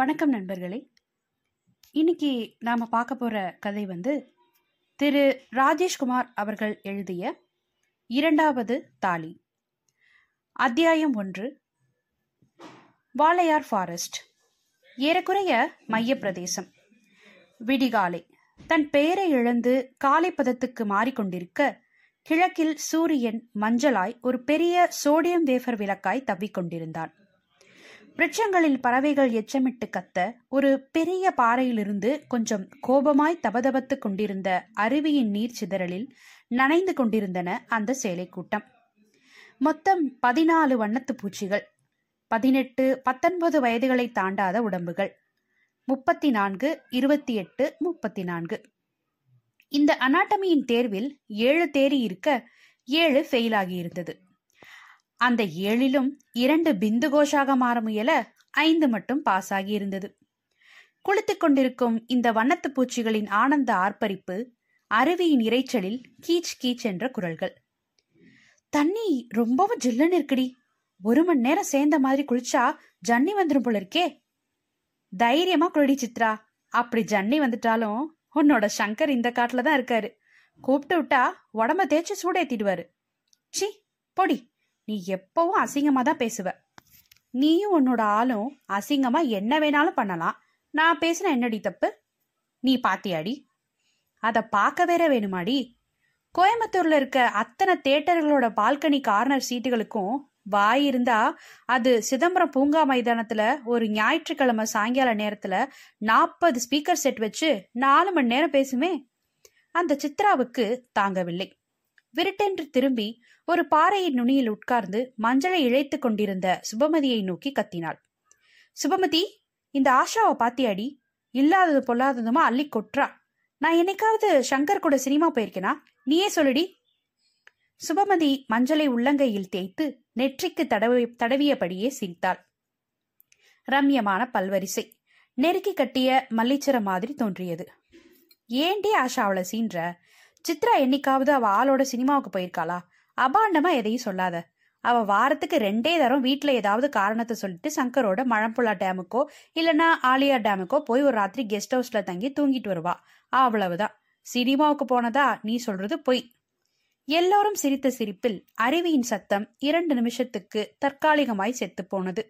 வணக்கம் நண்பர்களே. இன்னைக்கு நாம் பார்க்க போகிற கதை வந்து திரு ராஜேஷ்குமார் அவர்கள் எழுதிய இரண்டாவது தாலி. அத்தியாயம் ஒன்று. வாளையார் ஃபாரஸ்ட். ஏறக்குறைய மைய பிரதேசம் விடிகாலை. தன் பெயரை இழந்து காலை பதத்துக்கு மாறிக்கொண்டிருக்க கிழக்கில் சூரியன் மஞ்சளாய் ஒரு பெரிய சோடியம் வேஃபர் விளக்காய் தவ்விக் கொண்டிருந்தான் விருட்சங்களில் பறவைகள் எச்சமிட்டு கத்த ஒரு பெரிய பாறையிலிருந்து கொஞ்சம் கோபமாய் தபதபத்து கொண்டிருந்த அருவியின் நீர் சிதறலில் நனைந்து கொண்டிருந்தன அந்த சேலை கூட்டம். மொத்தம் பதினாலு வண்ணத்து பூச்சிகள் பதினெட்டு பத்தொன்பது வயதுகளை தாண்டாத உடம்புகள் முப்பத்தி நான்கு இருபத்தி எட்டு முப்பத்தி நான்கு இந்த அனாட்டமியின் தேர்வில் ஏழு தேறி இருக்க ஏழு ஃபெயில் ஆகியிருந்தது அந்த ஏழிலும் இரண்டு பிந்து கோஷாக மாற முயல ஐந்து மட்டும் பாஸ் ஆகியிருந்தது குளித்துக் கொண்டிருக்கும் இந்த வண்ணத்து பூச்சிகளின் ஆனந்த ஆர்ப்பரிப்பு அருவியின் இரைச்சலில் கீச் கீச் என்ற குரல்கள். தண்ணி ரொம்பவும் ஜில்லுன்னு இருக்குடி. ஒரு மணி நேரம் சேர்ந்த மாதிரி குளிச்சா ஜன்னி வந்துடும் போல இருக்கே தைரியமா குளிடி சித்ரா. அப்படி ஜன்னி வந்துட்டாலும் உன்னோட சங்கர் இந்த காட்டுல தான் இருக்காரு. கூப்பிட்டு விட்டா உடம்ப தேய்ச்சி சூடேத்திடுவாரு. சி பொடி. நீ எப்பவும் அசிங்கமாக தான் பேசுவ. நீயும் உன்னோட ஆளும் அசிங்கமாக என்ன வேணாலும் பண்ணலாம். நான் பேசின என்னடி தப்பு? நீ பாத்தியாடி? அதை பார்க்க வேற வேணுமாடி? கோயம்புத்தூர்ல இருக்க அத்தனை தேட்டர்களோட பால்கனி கார்னர் சீட்டுகளுக்கும் வாய் இருந்தா அது சிதம்பரம் பூங்கா மைதானத்துல ஒரு ஞாயிற்றுக்கிழமை சாயங்கால நேரத்துல நாற்பது ஸ்பீக்கர் செட் வச்சு நாலு மணி நேரம் பேசுமே. அந்த சித்ராவுக்கு தாங்கவில்லை. விருட்டென்று திரும்பி ஒரு பாறையின் நுனியில் உட்கார்ந்து மஞ்சளை இழைத்து கொண்டிருந்த சுபமதியை நோக்கி கத்தினாள். சுபமதி இந்த ஆஷாவை பாத்தியாடி. இல்லாதது பொல்லாததுமா அள்ளி கொட்டுறா நான் என்னைக்காவது சங்கர் கூட சினிமா போயிருக்கேனா? நீயே சொல்லுடி. சுபமதி மஞ்சளை உள்ளங்கையில் தேய்த்து நெற்றிக்கு தடவி தடவியபடியே சிரித்தாள். ரம்யமான பல்வரிசை. நெருக்கி கட்டிய மல்லிச்சர மாதிரி தோன்றியது. ஏண்டி ஆஷா அவளை சீன்ற? சித்ரா என்னைக்காவது அவ ஆளோட சினிமாவுக்கு போயிருக்காளா? அபாண்டமா எதையும் சொல்லாத. அவ வாரத்துக்கு ரெண்டே தரம் வீட்டுல ஏதாவது காரணத்தை சொல்லிட்டு சங்கரோட மழம்புழா டேமுக்கோ இல்லனா ஆலியா டேமுக்கோ போய் ஒரு ராத்திரி கெஸ்ட் ஹவுஸ்ல தங்கி தூங்கிட்டு வருவா. அவ்வளவுதான். சினிமாவுக்கு போனதா நீ சொல்றது பொய். எல்லோரும் சிரித்த சிரிப்பில் அருவியின் சத்தம் இரண்டு நிமிஷத்துக்கு தற்காலிகமாய் செத்து போனது.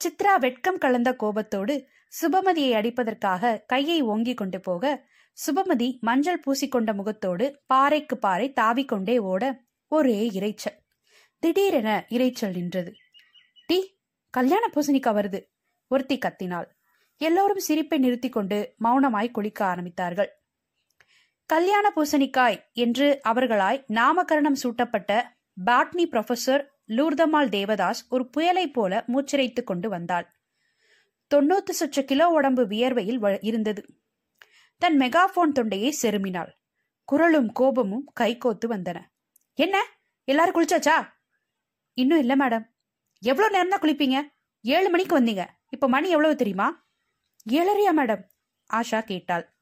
சித்ரா வெட்கம் கலந்த கோபத்தோடு சுபமதியை அடிப்பதற்காக கையை ஓங்கி கொண்டு போக சுபமதி மஞ்சள் பூசிக்கொண்ட முகத்தோடு பாறைக்கு பாறை தாவிக்கொண்டே ஓட ஒரே இரைச்சல் திடீரென இரைச்சல் நின்றது. டி கல்யாண பூசணிக்கா வருது ஒருத்தி கத்தினாள். எல்லோரும் சிரிப்பை நிறுத்தி கொண்டு மௌனமாய் குளிக்க ஆரம்பித்தார்கள். கல்யாண பூசணிக்காய் என்று அவர்களாய் நாமகரணம் சூட்டப்பட்ட பாட்னி ப்ரொஃபசர் லூர்தமால் தேவதாஸ் ஒரு புயலைப் போல மூச்சிரைத்துக் கொண்டு வந்தாள். தொண்ணூத்து சொச்ச கிலோ உடம்பு வியர்வையில் இருந்தது. தன் மெகாஃபோன் தொண்டையை செருமினாள். குரலும் கோபமும் கைகோத்து வந்தன. என்ன? எல்லாரும் குளிச்சாச்சா? இன்னும் இல்லை மேடம் எவ்வளோ நேரம் தான் குளிப்பீங்க? ஏழு மணிக்கு வந்தீங்க. இப்போ மணி எவ்வளவு தெரியுமா? ஏழரையா மேடம் ஆஷா கேட்டாள்.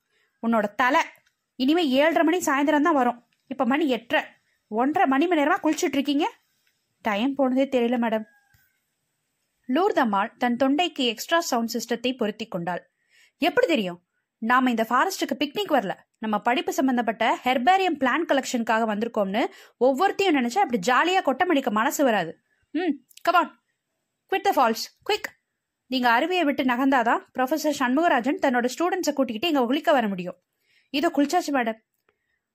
உன்னோட தலை. இனிமே ஏழரை மணி சாயந்தரம் தான் வரும். இப்போ மணி எட்டரை. ஒன்றரை மணி மணி நேரமா குளிச்சுட்டு இருக்கீங்க? டைம் போனதே தெரியல மேடம் லூர்தம்மாள் தன் தொண்டைக்கு எக்ஸ்ட்ரா சவுண்ட் சிஸ்டத்தை பொருத்தி கொண்டாள். எப்படி தெரியும்? நாம இந்த ஃபாரஸ்டுக்கு பிக்னிக் வரல. நம்ம படிப்பு சம்பந்தப்பட்ட ஹெர்பேரியம் பிளான் கலெக்ஷனுக்காக வந்திருக்கோம்னு ஒவ்வொருத்தையும் நினைச்சா அப்படி ஜாலியா கொட்டமடிக்க மனசு வராது. ம் come on quit the falls quick நீங்க அருவியை விட்டு நகர்ந்தாதான் ப்ரொஃபசர் சண்முகராஜன் தன்னோட ஸ்டூடெண்ட்ஸை கூட்டிக்கிட்டு இங்க குளிக்க வர முடியும். இதோ குளிச்சாச்சு மேடம்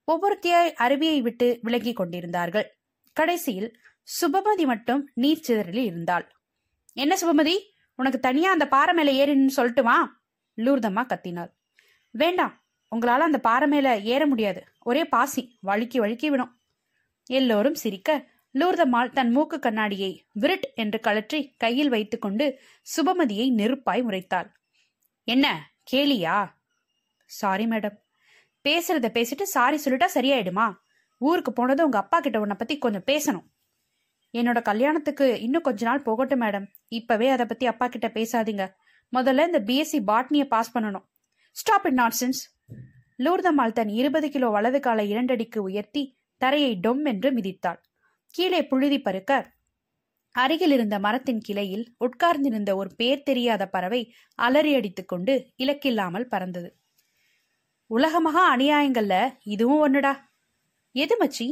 ஒவ்வொருத்தியாய் அருவியை விட்டு விலகி கொண்டிருந்தார்கள். கடைசியில் சுபமதி மட்டும் நீர் சிதறலில் இருந்தாள். என்ன சுபமதி? உனக்கு தனியா அந்த பாறை மேல ஏறின்னு சொல்லட்டுமா? லூர்தம்மா கத்தினாள். வேண்டாம். உங்களால அந்த பாறை மேல ஏற முடியாது. ஒரே பாசி வழுக்கி வழுக்கி விடும். எல்லோரும் சிரிக்க லூர்தம்மாள் தன் மூக்கு கண்ணாடியை விருட் என்று கழற்றி கையில் வைத்துக்கொண்டு சுபமதியை நெருப்பாய் முறைத்தாள். என்ன கேலியா? சாரி மேடம் பேசுறத பேசிட்டு சாரி சொல்லிட்டா சரியாயிடுமா? ஊருக்கு போனது உங்க அப்பா கிட்ட உன்னை பத்தி கொஞ்சம் பேசணும். என்னோட கல்யாணத்துக்கு இன்னும் கொஞ்ச நாள் போகட்டும் மேடம் இப்பவே அதை பத்தி அப்பா கிட்ட பேசாதீங்க. முதல்ல இந்த பிஎஸ்சி பாட்னியை பாஸ் பண்ணணும். ஸ்டாப் இட் நாட்சன்ஸ் லூர்தம்மாள் தன் இருபது கிலோ வலது காலை இரண்டடிக்கு உயர்த்தி தரையை டொம் என்று மிதித்தாள். கீழே புழுதி பருக்க அருகில் இருந்த மரத்தின் கிளையில் உட்கார்ந்திருந்த ஒரு பேர் தெரியாத பறவை அலறி அடித்துக் கொண்டு இலக்கில்லாமல் பறந்தது. உலகமாக அநியாயங்கள்ல இதுவும் ஒண்ணுடா. எது மச்சி?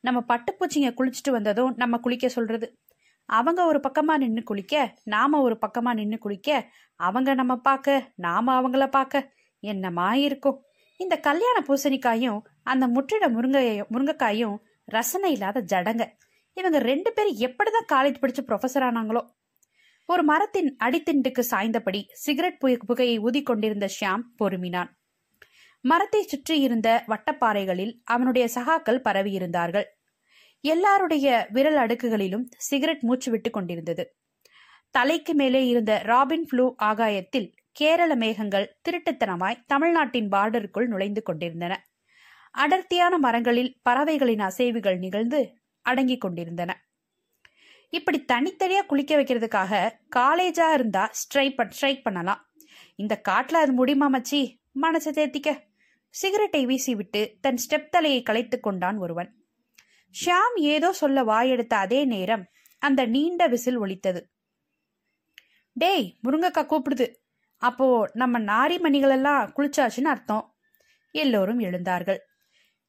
நம்ம பட்டுப்பூச்சிங்க குளிச்சுட்டு வந்ததும் நம்ம குளிக்க சொல்றது. அவங்க ஒரு பக்கமா நின்று குளிக்க நாம ஒரு பக்கமா நின்று குளிக்க அவங்க நம்ம பார்க்க நாம அவங்கள பார்க்க என்னமா இருக்கும்? இந்த கல்யாண பூசணிக்காயும் அந்த முற்றிட முருங்கையும் முருங்கைக்காயும் ரசனை இல்லாத ஜடங்க. இவங்க ரெண்டு பேரும் எப்படிதான் காலேஜ் படிச்சு ப்ரொஃபஸர் ஆனாங்களோ? ஒரு மரத்தின் அடித்திண்டுக்கு சாய்ந்தபடி சிகரெட் புகை புகையை ஊதி கொண்டிருந்த ஷியாம் பொறுமினான். மரத்தை சுற்றி இருந்த வட்டப்பாறைகளில் அவனுடைய சகாக்கள் பரவியிருந்தார்கள். எல்லாருடைய விரல் அடுக்குகளிலும் சிகரெட் மூச்சு விட்டு கொண்டிருந்தது. தலைக்கு மேலே இருந்த ராபின் ஃப்ளூ ஆகாயத்தில் கேரள மேகங்கள் திருட்டுத்தனமாய் தமிழ்நாட்டின் பார்டருக்குள் நுழைந்து கொண்டிருந்தன. அடர்த்தியான மரங்களில் பறவைகளின் அசைவுகள் நிகழ்ந்து அடங்கிக் கொண்டிருந்தன. இப்படி தனித்தனியா குளிக்க வைக்கிறதுக்காக காலேஜா இருந்தா ஸ்ட்ரைக் ஸ்ட்ரைக் பண்ணலாம். இந்த காட்டுல அது முடியுமா மச்சி? மனசை தேத்திக்க. சிகரெட்டை வீசிவிட்டு தன் ஸ்டெப் தலையை களைத்துக் கொண்டான் ஒருவன். ஷியாம் ஏதோ சொல்ல வாயெடுத்த அதே நேரம் அந்த நீண்ட விசில் ஒலித்தது. டேய் முருங்கக்கா கூப்பிடுது. அப்போ நம்ம நாரி மணிகளெல்லாம் குளிச்சாச்சுன்னு அர்த்தம். எல்லோரும் எழுந்தார்கள்.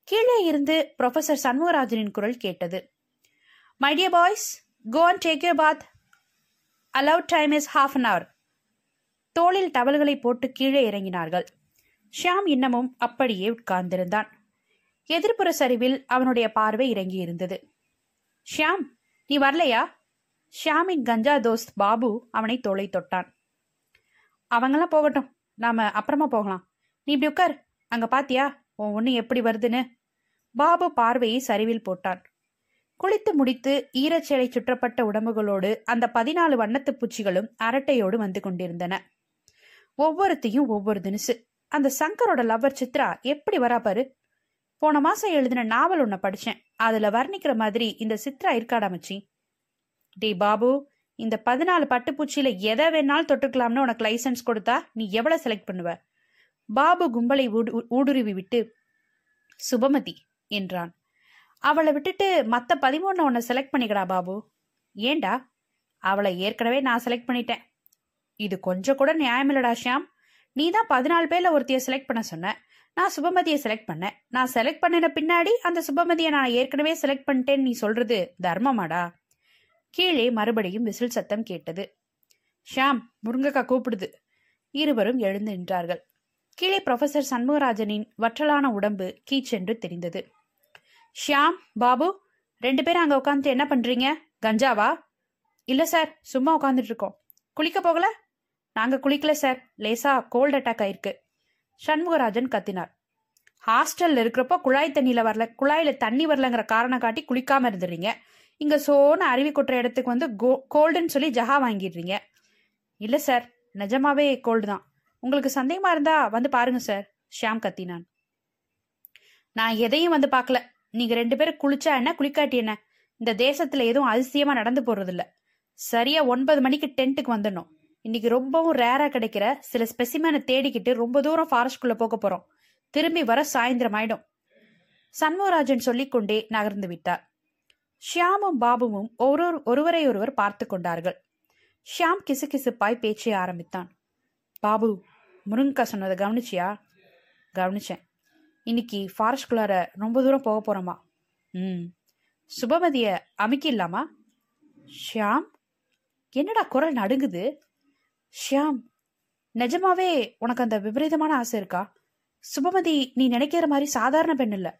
கீழே இருந்து ப்ரொஃபசர் சண்முகராஜனின் குரல் கேட்டது. My dear boys go and take you bath allowed time is half an hour தோளில் டவல்களை போட்டு கீழே இறங்கினார்கள். ஷியாம் இன்னமும் அப்படியே உட்கார்ந்திருந்தான். எதிர்ப்புற சரிவில் அவனுடைய பார்வை இறங்கியிருந்தது ஷியாம் நீ வரலையா? ஷியாமின் கஞ்சா தோஸ்த் பாபு அவனை தோலை தொட்டான். அவங்களாம் போகட்டும். நாம அப்புறமா போகலாம். நீ இப்படி உட்கார். அங்க பாத்தியா? உன் ஒண்ணு எப்படி வருதுன்னு? பாபு பார்வையை சரிவில் போட்டான். குளித்து முடித்து ஈரச்சேலை சுற்றப்பட்ட உடம்புகளோடு அந்த பதினாலு வண்ணத்து பூச்சிகளும் அரட்டையோடு வந்து கொண்டிருந்தன. ஒவ்வொருத்தையும் ஒவ்வொரு தினுசு. அந்த சங்கரோட லவ்வர் சித்ரா எப்படி வரா பாரு? போன மாசம் எழுதின நாவல் ஒன்ன படிச்சேன். அதுல வர்ணிக்கிற மாதிரி இந்த சித்ரா இருக்காடா மச்சி? டே பாபு இந்த பதினாலு பட்டுப்பூச்சியில எதை வேணாலும் தொட்டுக்கலாம்னு உனக்கு லைசன்ஸ் கொடுத்தா நீ எவ்வளவு செலக்ட் பண்ணுவ? பாபு கும்பலை ஊடு- ஊடுருவி விட்டு சுபமதி என்றான். அவளை விட்டுட்டு மத்த பதிமூணு உன்னை செலக்ட் பண்ணிக்கடா பாபு. ஏண்டா? அவளை ஏற்கனவே நான் செலக்ட் பண்ணிட்டேன். இது கொஞ்சம் கூட நியாயமில்லடா ஷியாம். நீ தான் பதினாலு பேர்ல ஒருத்தைய செலக்ட் பண்ண சொன்ன. நான் சுபமதியை செலக்ட் பண்ணேன். நான் செலக்ட் பண்ணின பின்னாடி அந்த சுபமதியை நான் ஏற்கனவே செலக்ட் பண்ணிட்டேன்னு நீ சொல்றது தர்மமாடா? கீழே மறுபடியும் விசில் சத்தம் கேட்டது. ஷாம் முருங்கக்கா கூப்பிடுது. இருவரும் எழுந்து நின்றார்கள். கீழே ப்ரொஃபசர் சண்முகராஜனின் வற்றலான உடம்பு கீச்சென்று தெரிந்தது. ஷியாம் பாபு ரெண்டு பேரும் அங்க உட்காந்துட்டு என்ன பண்றீங்க? கஞ்சாவா? இல்ல சார் சும்மா உட்காந்துட்டு இருக்கோம். குளிக்க போகல? நாங்க குளிக்கல சார். லேசா கோல்ட் அட்டாக் ஆயிருக்கு. சண்முகராஜன் கத்தினார். ஹாஸ்டல்ல இருக்கிறப்போ குழாய் தண்ணியில வரல குழாயில தண்ணி வரலங்கிற காரணம் காட்டி குளிக்காம இருந்துடுறீங்க. இங்க சோன அருவி கொட்டுற இடத்துக்கு வந்து கோ- கோல்டுன்னு சொல்லி ஜஹா வாங்கிடுறீங்க. இல்ல சார் நிஜமாவே கோல்டு தான். உங்களுக்கு சந்தேகமா இருந்தா வந்து பாருங்க சார் ஷியாம் கத்தினான். நான் எதையும் வந்து பார்க்கல. நீங்க ரெண்டு பேரும் குளிச்சா என்ன குளிக்காட்டி என்ன? இந்த தேசத்துல எதுவும் அதிசயமா நடந்து போறது இல்ல சரியா ஒன்பது மணிக்கு டென்ட்டுக்கு வந்துடணும். இன்னைக்கு ரொம்பவும் ரேரா கிடைக்கிற சில ஸ்பெசிமனை தேடிக்கிட்டு ரொம்ப தூரம் ஃபாரஸ்ட்குள்ள போக போறோம். திரும்பி வர சாயந்தரம் ஆயிடும். சண்முகராஜன் சொல்லிக்கொண்டே நகர்ந்து விட்டார். ஷியாமும் பாபுவும் ஒரு ஒருவரை ஒருவர் பார்த்து கொண்டார்கள். ஷியாம் கிசுகிசுப்பாய் பேச்சை ஆரம்பித்தான். பாபு முருங்கா சொன்னதை கவனிச்சியா? கவனிச்சேன். இன்னைக்கு ஃபாரஸ்ட்குள்ளார ரொம்ப தூரம் போக போறோமா? ம். சுபமதியை அமைக்கிடலாமா? ஷியாம் என்னடா குரல் நடுங்குது? ஷியாம் நிஜமாவே உனக்கு அந்த விபரீதமான ஆசை இருக்கா? சுபமதி நீ நினைக்கிற மாதிரி சாதாரண பெண் இல்ல.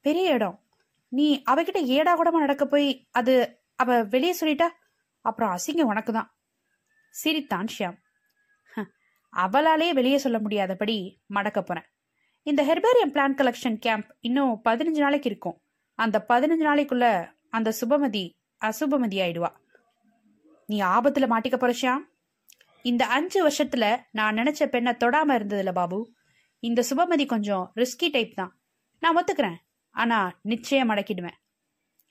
பெரிய இடம். நீ அவகிட்ட ஏடா கூடமா நடக்க போய் அது அவ வெளியே சொல்லிட்டா? அப்புறம் அசிங்கம் உனக்கு தான் சிரித்தான் ஷியாம். அவளாலே வெளியே சொல்ல முடியாதபடி மடக்க போறேன். இந்த ஹெர்பேரியம் பிளான் கலெக்ஷன் கேம்ப் இன்னும் பதினஞ்சு நாளைக்கு இருக்கும். அந்த பதினஞ்சு நாளைக்குள்ள அந்த சுபமதி அசுபமதி ஆயிடுவா. நீ ஆபத்துல மாட்டிக்க போற ஷியாம். இந்த அஞ்சு வருஷத்துல நான் நினைச்ச பெண்ணை தொடாம இருந்ததுல பாபு. இந்த சுபமதி கொஞ்சம் ரிஸ்கி டைப் தான். நான் ஒத்துக்கிறேன். ஆனா நிச்சயம் அடக்கிடுவேன்.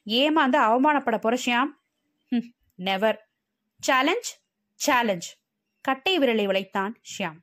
ஏமாந்து அவமானப்பட புரட்சியாம். ஷியாம் நெவர் சேலஞ்ச் சேலஞ்ச் கட்டை விரலை உழைத்தான் ஷியாம்.